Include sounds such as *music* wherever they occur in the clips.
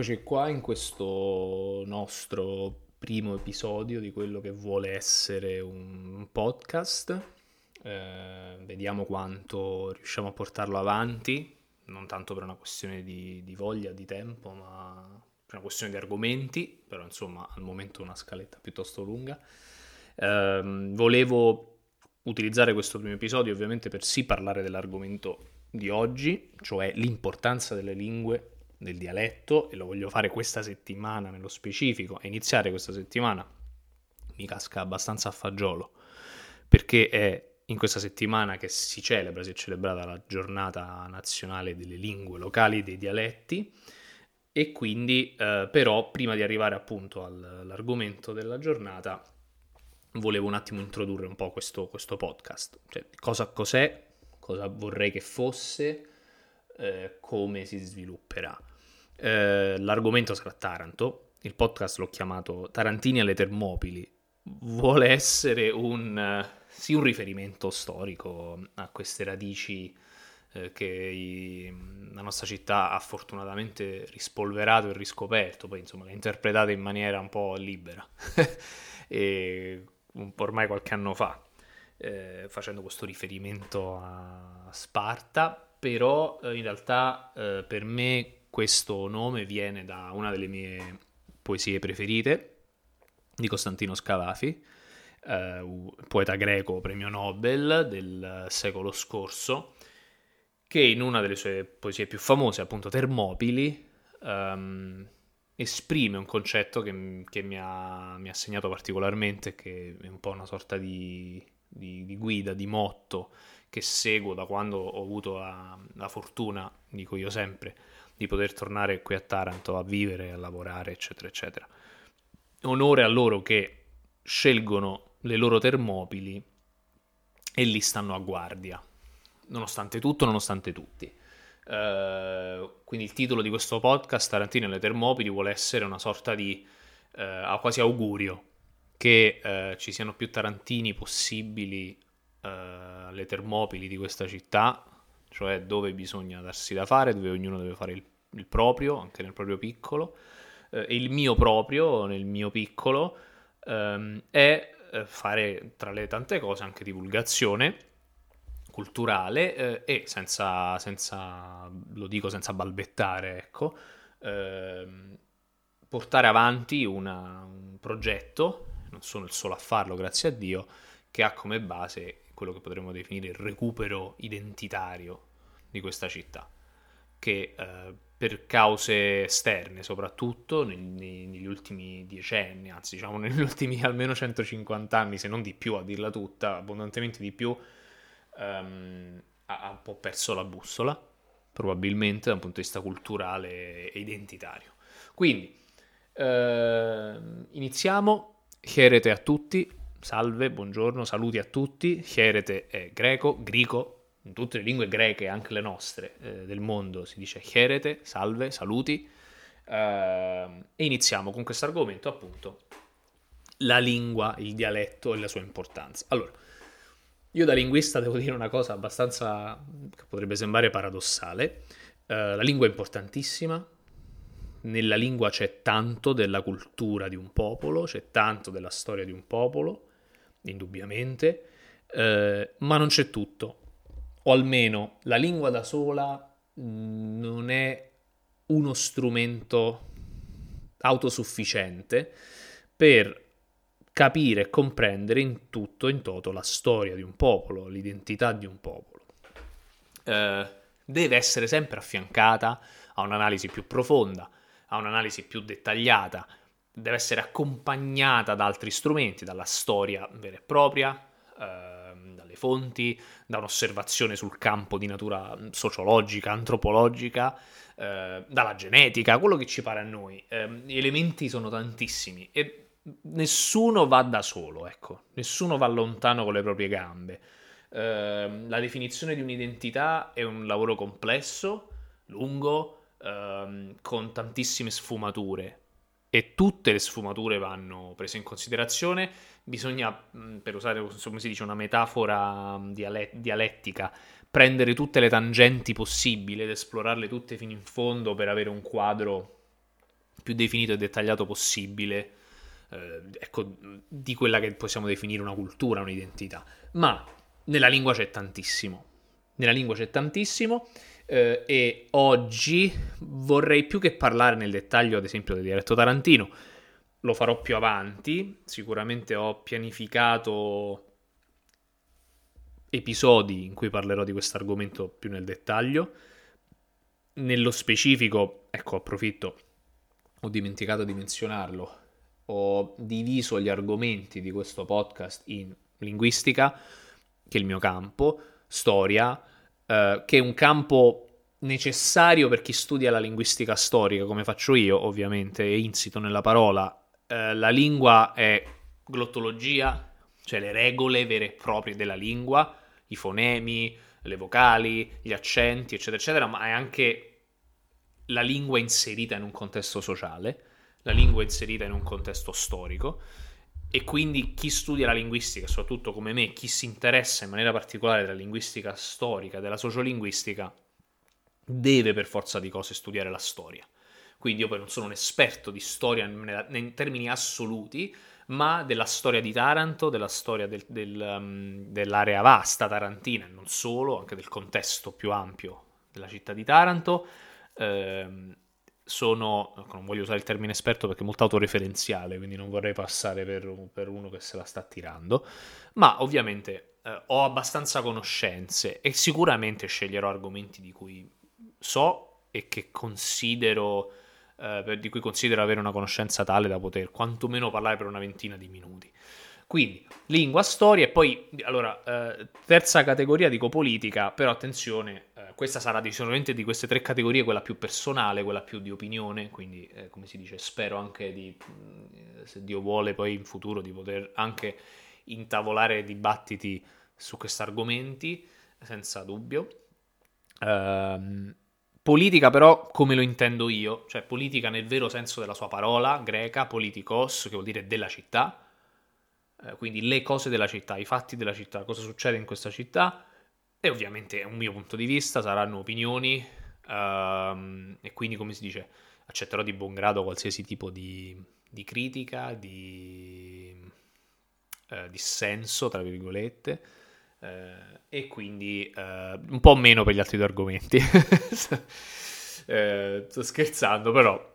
Eccoci qua in questo nostro primo episodio di quello che vuole essere un podcast. Eh, vediamo quanto riusciamo a portarlo avanti, non tanto per una questione di, di, voglia, di tempo, ma per una questione di argomenti, però insomma al momento una scaletta piuttosto lunga. Eh, volevo utilizzare questo primo episodio ovviamente per sì parlare dell'argomento di oggi, cioè l'importanza delle lingue del dialetto e lo voglio fare questa settimana nello specifico e iniziare questa settimana mi casca abbastanza a fagiolo perché è in questa settimana che si celebra, si è celebrata la giornata nazionale delle lingue locali e dei dialetti e quindi eh, però prima di arrivare appunto all'argomento della giornata volevo un attimo introdurre un po' questo, questo podcast, cioè cosa cos'è, cosa vorrei che fosse, eh, come si svilupperà. Eh, l'argomento sarà Taranto, il podcast l'ho chiamato Tarantini alle Termopili, vuole essere un, sì, un riferimento storico a queste radici eh, che i, la nostra città ha fortunatamente rispolverato e riscoperto, poi insomma le interpretate in maniera un po' libera, *laughs* e ormai qualche anno fa, eh, facendo questo riferimento a Sparta, però eh, in realtà eh, per me questo nome viene da una delle mie poesie preferite di Costantino Scavafi, eh, poeta greco premio Nobel del secolo scorso, che in una delle sue poesie più famose, appunto Termopili, ehm, esprime un concetto che, che mi, ha, mi, ha, segnato particolarmente, che è un po' una sorta di, di, di guida, di motto che seguo da quando ho avuto la, la fortuna, dico io sempre, di poter tornare qui a Taranto a vivere, a lavorare, eccetera, eccetera. Onore a loro che scelgono le loro termopili e lì stanno a guardia, nonostante tutto, nonostante tutti. Uh, quindi il titolo di questo podcast, Tarantino e le Termopili, vuole essere una sorta di uh, quasi augurio che uh, ci siano più tarantini possibili alle Termopili di questa città, cioè dove bisogna darsi da fare, dove ognuno deve fare il, il proprio, anche nel proprio piccolo, eh, e il mio proprio, nel mio piccolo, ehm, è eh, fare tra le tante cose anche divulgazione culturale eh, e senza, senza, lo dico senza balbettare, ecco, ehm, portare avanti una, un progetto, non sono il solo a farlo, grazie a Dio, che ha come base quello che potremmo definire il recupero identitario di questa città, che eh, per cause esterne soprattutto negli, ultimi decenni, anzi diciamo *laughs* negli ultimi almeno 150 anni, se non di più a dirla tutta, abbondantemente di più, ehm, ha, un po' perso la bussola, probabilmente da un punto di vista culturale e identitario. Quindi, eh, iniziamo. Cherete a tutti, salve, buongiorno, saluti a tutti. Cherete è greco, grico, in tutte le lingue greche, anche le nostre eh, del mondo, si dice cherete, salve, saluti. Eh, e iniziamo con questo argomento, appunto, la lingua, il dialetto e la sua importanza. Allora, io da linguista devo dire una cosa abbastanza che potrebbe sembrare paradossale. Eh, la lingua è importantissima, nella lingua c'è tanto della cultura di un popolo, c'è tanto della storia di un popolo, indubbiamente, eh, ma non c'è tutto. O almeno la lingua da sola mm, non è uno strumento autosufficiente per capire e comprendere in tutto e in toto la storia di un popolo, l'identità di un popolo. Eh, deve essere sempre affiancata a un'analisi più profonda, a un'analisi più dettagliata, deve essere accompagnata da altri strumenti, dalla storia vera e propria, eh, dalle fonti, da un'osservazione sul campo di natura sociologica, antropologica, eh, dalla genetica, quello che ci pare a noi. Eh, gli elementi sono tantissimi e nessuno va da solo, ecco, nessuno va lontano con le proprie gambe. Eh, la definizione di un'identità è un lavoro complesso, lungo, ehm, con tantissime sfumature e tutte le sfumature vanno prese in considerazione. Bisogna, per usare come si dice, una metafora dialettica, prendere tutte le tangenti possibili ed esplorarle tutte fino in fondo per avere un quadro più definito e dettagliato possibile eh, ecco, di quella che possiamo definire una cultura, un'identità. Ma nella lingua c'è tantissimo. Nella lingua c'è tantissimo eh, e oggi vorrei più che parlare nel dettaglio, ad esempio, del dialetto tarantino. Lo farò più avanti, sicuramente ho pianificato episodi in cui parlerò di questo argomento più nel dettaglio. Nello specifico, ecco, approfitto, ho dimenticato di menzionarlo, ho diviso gli argomenti di questo podcast in linguistica, che è il mio campo, storia, eh, che è un campo necessario per chi studia la linguistica storica, come faccio io, ovviamente, è insito nella parola. Eh, la lingua è glottologia, cioè le regole vere e proprie della lingua, i fonemi, le vocali, gli accenti, eccetera, eccetera, ma è anche la lingua inserita in un contesto sociale, la lingua inserita in un contesto storico e quindi chi studia la linguistica, soprattutto come me, chi si interessa in maniera particolare della linguistica storica, della sociolinguistica, deve per forza di cose studiare la storia. Quindi io poi non sono un esperto di storia in termini assoluti, ma della storia di Taranto, della storia del, del, um, dell'area vasta tarantina e non solo, anche del contesto più ampio della città di Taranto. Ehm, sono, ecco, non voglio usare il termine esperto perché è molto autoreferenziale, quindi non vorrei passare per, per uno che se la sta tirando, ma ovviamente eh, ho abbastanza conoscenze e sicuramente sceglierò argomenti di cui so e che considero eh, di cui considero avere una conoscenza tale da poter quantomeno parlare per una ventina di minuti. Quindi lingua, storia e poi, allora, eh, terza categoria dico politica, però attenzione, questa sarà sicuramente di queste tre categorie quella più personale, quella più di opinione, quindi eh, come si dice, spero anche di, mm, se Dio vuole poi in futuro, di poter anche intavolare dibattiti su questi argomenti, senza dubbio. Um, Politica però come lo intendo io, cioè politica nel vero senso della sua parola greca, politikos, che vuol dire della città, eh, quindi le cose della città, i fatti della città, cosa succede in questa città, e ovviamente è un mio punto di vista, saranno opinioni, ehm, e quindi come si dice, accetterò di buon grado qualsiasi tipo di, di critica, di eh, dissenso, tra virgolette, eh, e quindi eh, un po' meno per gli altri due argomenti. *laughs* sto scherzando, però,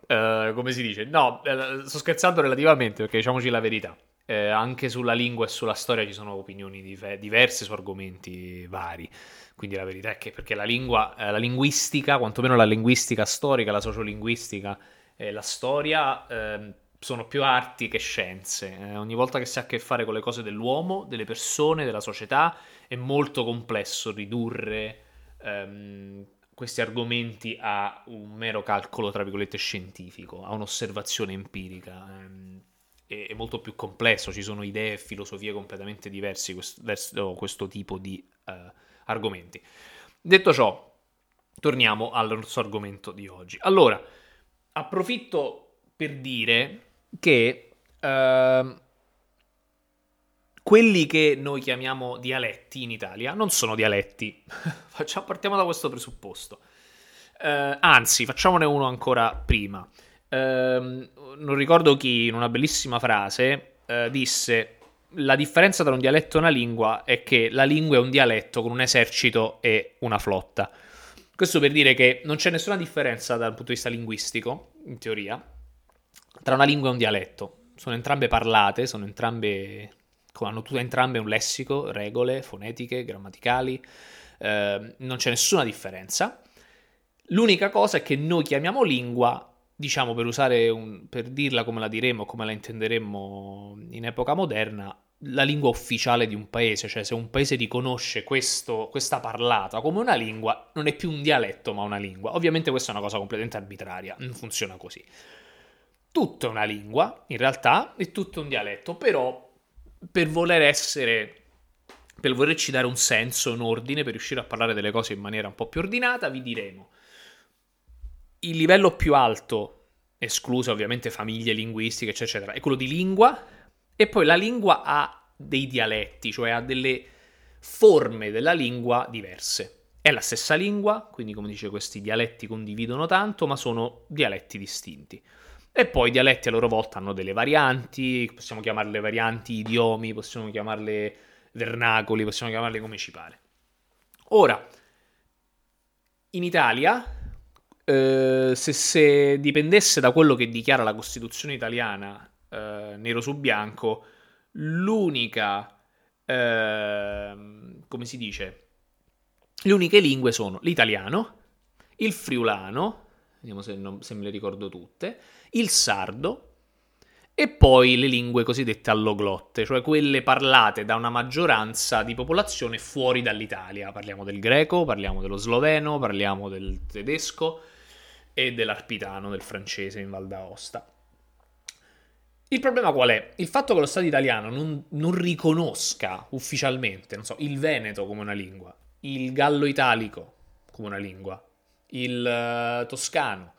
come si dice? No, sto scherzando relativamente perché diciamoci la verità. Eh, anche sulla lingua e sulla storia ci sono opinioni div- diverse su argomenti vari. Quindi la verità è che perché la lingua, la linguistica, quantomeno la linguistica storica, la sociolinguistica e la storia ehm, sono più arti che scienze. Eh, ogni volta che si ha a che fare con le cose dell'uomo, delle persone, della società, è molto complesso ridurre ehm, questi argomenti a un mero calcolo, tra virgolette, scientifico, a un'osservazione empirica. Ehm, è, molto più complesso, ci sono idee e filosofie completamente diverse verso questo tipo di eh, argomenti. Detto ciò, torniamo al nostro argomento di oggi. Allora, approfitto per dire che uh, quelli che noi chiamiamo dialetti in Italia non sono dialetti. *laughs* Facciamo, partiamo da questo presupposto. Uh, anzi, facciamone uno ancora prima. Uh, non ricordo chi, in una bellissima frase, eh, disse la differenza tra un dialetto e una lingua è che la lingua è un dialetto con un esercito e una flotta. Questo per dire che non c'è nessuna differenza dal punto di vista linguistico, in teoria, tra una lingua e un dialetto. Sono entrambe parlate, sono entrambe, hanno tutte entrambe un lessico, regole fonetiche, grammaticali, eh, non c'è nessuna differenza. L'unica cosa è che noi chiamiamo lingua, diciamo per usare un, per dirla come la diremmo, come la intenderemmo in epoca moderna, la lingua ufficiale di un paese, cioè se un paese riconosce questo, questa parlata come una lingua, non è più un dialetto ma una lingua. Ovviamente questa è una cosa completamente arbitraria, non funziona così tutto è una lingua, in realtà, e tutto è un dialetto, però per voler essere, per volerci dare un senso, un ordine, per riuscire a parlare delle cose in maniera un po' più ordinata, vi diremo il livello più alto, escluse ovviamente famiglie linguistiche, eccetera, è quello di lingua, e poi la lingua ha dei dialetti, cioè ha delle forme della lingua diverse. È la stessa lingua, quindi come dice questi dialetti condividono tanto, ma sono dialetti distinti. E poi i dialetti a loro volta hanno delle varianti, possiamo chiamarle varianti idiomi, possiamo chiamarle vernacoli, possiamo chiamarle come ci pare. Ora, in Italia, eh, se, se, dipendesse da quello che dichiara la Costituzione italiana, eh, nero su bianco, l'unica, eh, come si dice, le uniche lingue sono l'italiano, il friulano, vediamo se, non, se me le ricordo tutte, il sardo e poi le lingue cosiddette alloglotte, cioè quelle parlate da una maggioranza di popolazione fuori dall'Italia. Parliamo del greco, parliamo dello sloveno, parliamo del tedesco e dell'arpitano, del francese in Val d'Aosta. Il problema qual è? Il fatto che lo Stato italiano non, non riconosca ufficialmente, non so, il veneto come una lingua, il gallo italico come una lingua, il uh, toscano,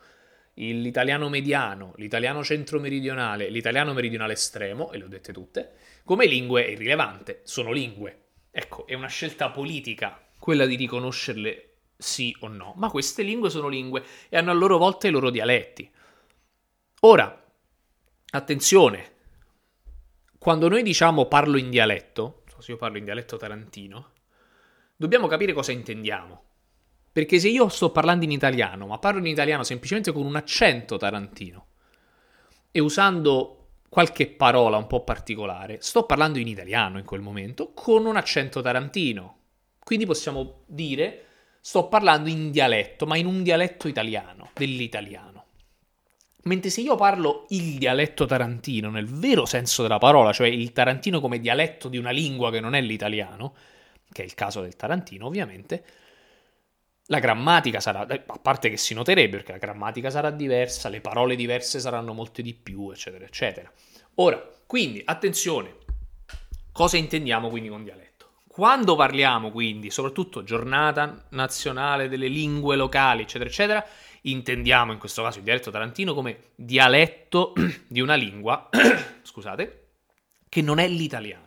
l'italiano mediano, l'italiano centro-meridionale, l'italiano meridionale estremo, e le ho dette tutte, come lingue è irrilevante, sono lingue. Ecco, è una scelta politica quella di riconoscerle sì o no, ma queste lingue sono lingue e hanno a loro volta i loro dialetti. Ora, attenzione, quando noi diciamo parlo in dialetto, se io parlo in dialetto tarantino, dobbiamo capire cosa intendiamo. Perché se io sto parlando in italiano, ma parlo in italiano semplicemente con un accento tarantino e usando qualche parola un po' particolare, sto parlando in italiano in quel momento con un accento tarantino. Quindi possiamo dire sto parlando in dialetto, ma in un dialetto italiano, dell'italiano. Mentre se io parlo il dialetto tarantino nel vero senso della parola, cioè il tarantino come dialetto di una lingua che non è l'italiano, che è il caso del tarantino ovviamente, la grammatica sarà, eh, a parte che si noterebbe perché la grammatica sarà diversa, le parole diverse saranno molte di più, eccetera, eccetera. Ora, quindi, attenzione, cosa intendiamo quindi con dialetto? Quando parliamo quindi, soprattutto giornata nazionale delle lingue locali, eccetera, eccetera, intendiamo in questo caso il dialetto tarantino come dialetto *clears throat* di una lingua, *clears throat* scusate, che non è l'italiano.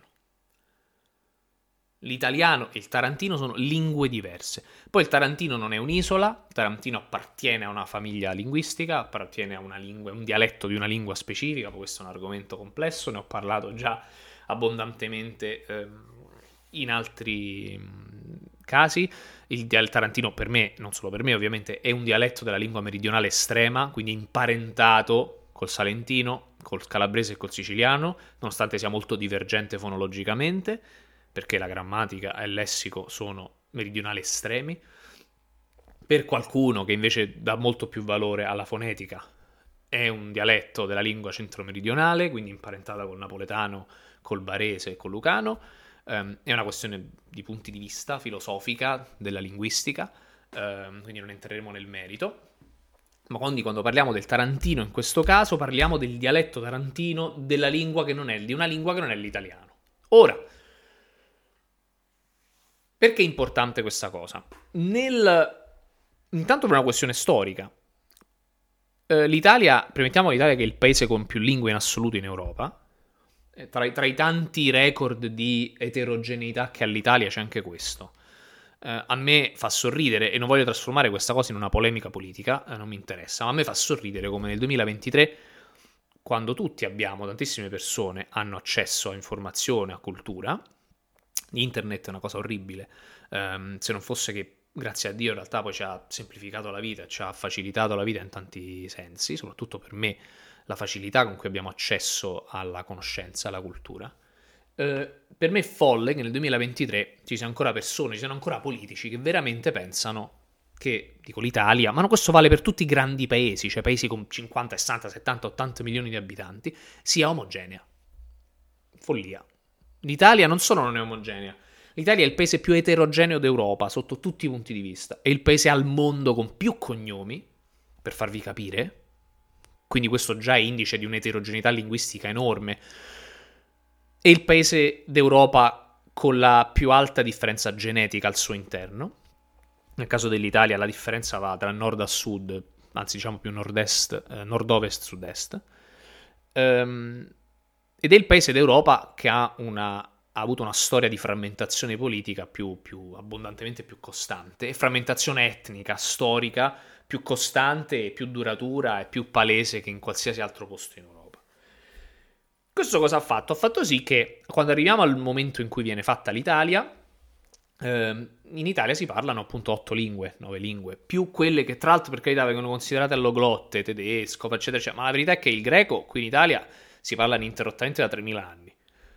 L'italiano e il tarantino sono lingue diverse. Poi il tarantino non è un'isola, il tarantino appartiene a una famiglia linguistica, appartiene a lingua, un dialetto di una lingua specifica, questo è un argomento complesso, ne ho parlato già abbondantemente eh, in altri mm, casi. Il, il tarantino per me, non solo per me ovviamente, è un dialetto della lingua meridionale estrema, quindi imparentato col salentino, col calabrese e col siciliano, nonostante sia molto divergente fonologicamente perché la grammatica e il lessico sono meridionali estremi. Per qualcuno che invece dà molto più valore alla fonetica, è un dialetto della lingua centro-meridionale, quindi imparentata col napoletano, col barese e col lucano. Um, è una questione di punti di vista filosofica della linguistica, um, quindi non entreremo nel merito. Ma quindi quando parliamo del tarantino in questo caso parliamo del dialetto tarantino della lingua che non è, di una lingua che non è l'italiano. Ora, perché è importante questa cosa? Nel... Intanto per una questione storica. Eh, L'Italia, premettiamo l'Italia che è il paese con più lingue in assoluto in Europa. Eh, tra, tra, i tanti record di eterogeneità che ha l'Italia c'è anche questo. Eh, a me fa sorridere, e non voglio trasformare questa cosa in una polemica politica, eh, non mi interessa, ma a me fa sorridere come nel 2023 quando tutti abbiamo, tantissime persone hanno accesso a informazione, a cultura, Internet è una cosa orribile, um, se non fosse che grazie a Dio in realtà poi ci ha semplificato la vita, ci ha facilitato la vita in tanti sensi, soprattutto per me la facilità con cui abbiamo accesso alla conoscenza, alla cultura. Uh, per me è folle che nel 2023 ci siano ancora persone, ci siano ancora politici che veramente pensano che, dico l'Italia, ma questo vale per tutti i grandi paesi, cioè paesi con 50, 60, 70, 80 milioni di abitanti, sia omogenea. Follia. L'Italia non solo non è omogenea, l'Italia è il paese più eterogeneo d'Europa sotto tutti i punti di vista. È il paese al mondo con più cognomi, per farvi capire. Quindi questo già è indice di un'eterogeneità linguistica enorme. È il paese d'Europa con la più alta differenza genetica al suo interno. Nel caso dell'Italia la differenza va tra nord a sud, anzi diciamo più nord-est, eh, nord-ovest, sud-est. Um, ed è il paese d'Europa che ha, una, ha avuto una storia di frammentazione politica più, più, abbondantemente più costante, e frammentazione etnica, storica, più costante e più duratura e più palese che in qualsiasi altro posto in Europa. Questo cosa ha fatto? Ha fatto sì che quando arriviamo al momento in cui viene fatta l'Italia, ehm, in Italia si parlano appunto otto lingue, nove lingue, più quelle che tra l'altro per carità vengono considerate alloglotte, tedesco, eccetera, eccetera, ma la verità è che il greco qui in Italia si parla ininterrottamente da 3000 anni.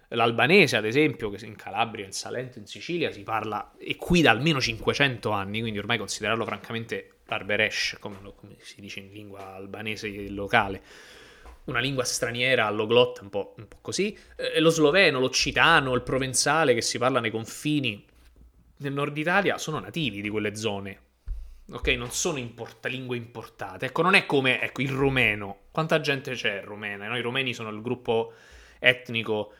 L'albanese, ad esempio, che in Calabria, in Salento, in Sicilia si parla, e qui da almeno 500 anni, quindi ormai considerarlo francamente barberesh, come, come si dice in lingua albanese locale, una lingua straniera alloglotta, un po', un po così. Eh, lo sloveno, l'occitano, il provenzale che si parla nei confini nel nord Italia sono nativi di quelle zone. Ok, non sono import- lingue importate. Ecco, non è come ecco, il romeno. Quanta gente c'è rumena? No? I romeni sono il gruppo etnico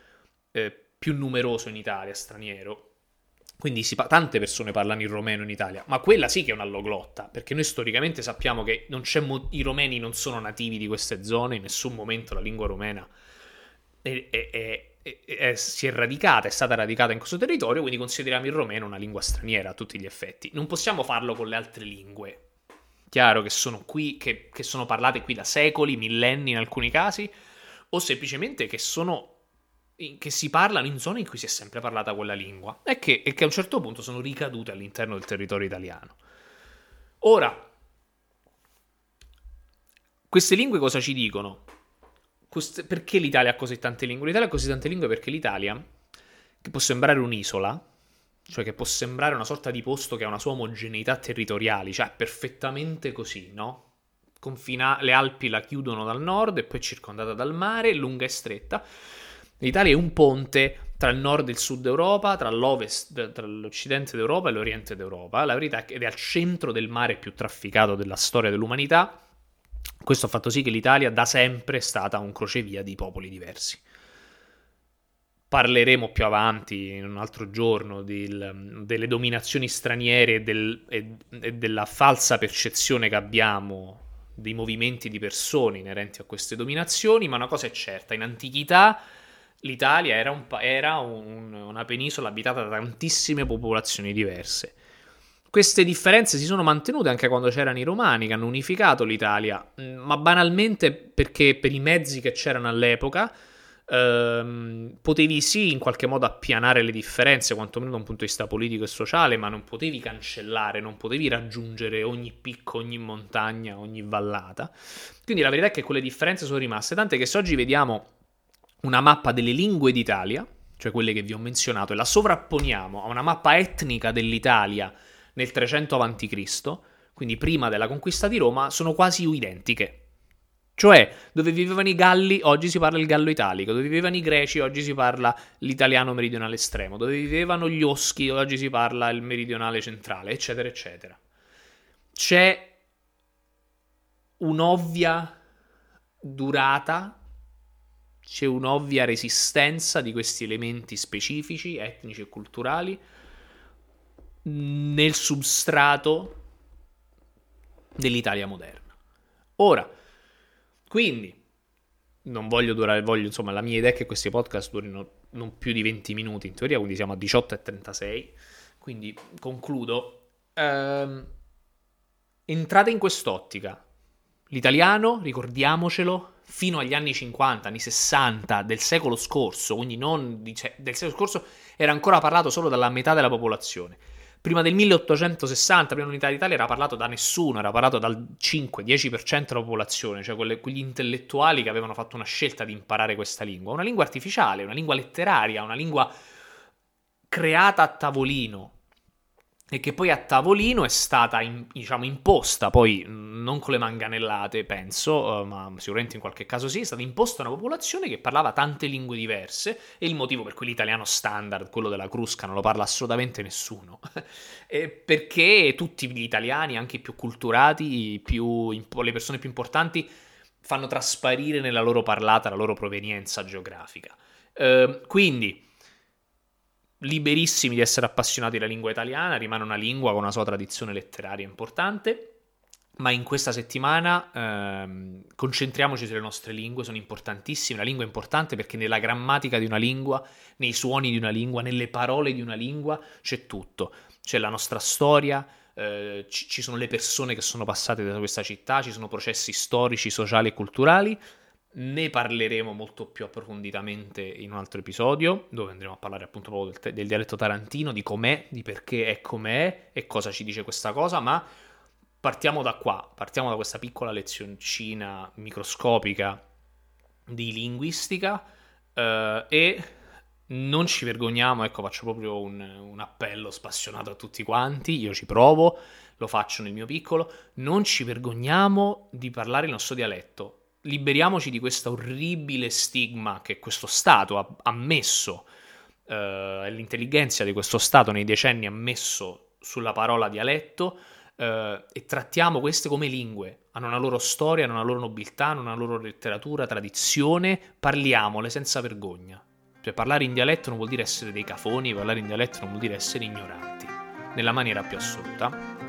eh, più numeroso in Italia, straniero. Quindi pa- tante persone parlano il romeno in Italia, ma quella sì che è un'alloglotta, perché noi storicamente sappiamo che mo- i romeni non sono nativi di queste zone, in nessun momento la lingua romena è, è è, si è radicata, è stata radicata in questo territorio, quindi consideriamo il romeno una lingua straniera a tutti gli effetti. Non possiamo farlo con le altre lingue. Chiaro che sono qui, che, che sono parlate qui da secoli, millenni in alcuni casi, o semplicemente che sono che si parlano in zone in cui si è sempre parlata quella lingua e che, e che a un certo punto sono ricadute all'interno del territorio italiano. Ora, queste lingue cosa ci dicono? perché l'Italia ha così tante lingue? L'Italia ha così tante lingue perché l'Italia, che può sembrare un'isola, cioè che può sembrare una sorta di posto che ha una sua omogeneità territoriale, cioè perfettamente così, no? Confina- le Alpi la chiudono dal nord e poi è circondata dal mare, lunga e stretta. L'Italia è un ponte tra il nord e il sud Europa, tra tra l'occidente d'Europa e l'oriente d'Europa. La verità è che è al centro del mare più trafficato della storia dell'umanità questo ha fatto sì che l'Italia da sempre è stata un crocevia di popoli diversi. Parleremo più avanti, in un altro giorno, del, delle dominazioni straniere del, e, e della falsa percezione che abbiamo dei movimenti di persone inerenti a queste dominazioni, ma una cosa è certa, in antichità l'Italia era, un, era un, una penisola abitata da tantissime popolazioni diverse. Queste differenze si sono mantenute anche quando c'erano i romani che hanno unificato l'Italia, mm, ma banalmente perché per i mezzi che c'erano all'epoca ehm, potevi sì in qualche modo appianare le differenze, quantomeno da un punto di vista politico e sociale, ma non potevi cancellare, non potevi raggiungere ogni picco, ogni montagna, ogni vallata. Quindi la verità è che quelle differenze sono rimaste, tant'è che se oggi vediamo una mappa delle lingue d'Italia, cioè quelle che vi ho menzionato, e la sovrapponiamo a una mappa etnica dell'Italia, nel 300 a.C., quindi prima della conquista di Roma, sono quasi identiche. Cioè, dove vivevano i Galli, oggi si parla il gallo italico, dove vivevano i Greci, oggi si parla l'italiano meridionale estremo, dove vivevano gli Oschi, oggi si parla il meridionale centrale, eccetera, eccetera. C'è un'ovvia durata, c'è un'ovvia resistenza di questi elementi specifici, etnici e culturali, nel substrato dell'Italia moderna. Ora, quindi, non voglio durare, voglio, insomma, la mia idea è che questi podcast durino non più di 20 minuti in teoria, quindi siamo a 18 e 36, quindi concludo. Ehm, entrate in quest'ottica. L'italiano, ricordiamocelo, fino agli anni 50, anni 60 del secolo scorso, quindi non di, del secolo scorso, era ancora parlato solo dalla metà della popolazione prima del 1860, prima dell'unità d'Italia, era parlato da nessuno, era parlato dal 5-10% della popolazione, cioè quelle, quegli intellettuali che avevano fatto una scelta di imparare questa lingua. Una lingua artificiale, una lingua letteraria, una lingua creata a tavolino, e che poi a tavolino è stata in, diciamo, imposta, poi non con le manganellate penso, uh, ma sicuramente in qualche caso sì, è stata imposta una popolazione che parlava tante lingue diverse e il motivo per cui l'italiano standard, quello della Crusca, non lo parla assolutamente nessuno, *laughs* perché tutti gli italiani, anche i più culturati, più, le persone più importanti, fanno trasparire nella loro parlata la loro provenienza geografica. Uh, quindi liberissimi di essere appassionati della lingua italiana, rimane una lingua con una sua tradizione letteraria importante. Ma in questa settimana ehm, concentriamoci sulle nostre lingue, sono importantissime. La lingua è importante perché nella grammatica di una lingua, nei suoni di una lingua, nelle parole di una lingua c'è tutto. C'è la nostra storia, eh, ci, sono le persone che sono passate da questa città, ci sono processi storici, sociali e culturali. Ne parleremo molto più approfonditamente in un altro episodio, dove andremo a parlare appunto proprio del, del dialetto tarantino, di com'è, di perché è com'è e cosa ci dice questa cosa, ma partiamo da qua, partiamo da questa piccola lezioncina microscopica di linguistica eh, e non ci vergogniamo, ecco faccio proprio un, un, appello spassionato a tutti quanti, io ci provo, lo faccio nel mio piccolo, non ci vergogniamo di parlare il nostro dialetto, liberiamoci di questo orribile stigma che questo Stato ha, ha messo, eh, l'intelligenza di questo Stato nei decenni ha messo sulla parola dialetto eh, e trattiamo queste come lingue, hanno una loro storia, hanno una loro nobiltà, hanno una loro letteratura, tradizione, parliamole senza vergogna. Cioè parlare in dialetto non vuol dire essere dei cafoni, parlare in dialetto non vuol dire essere ignoranti, nella maniera più assoluta.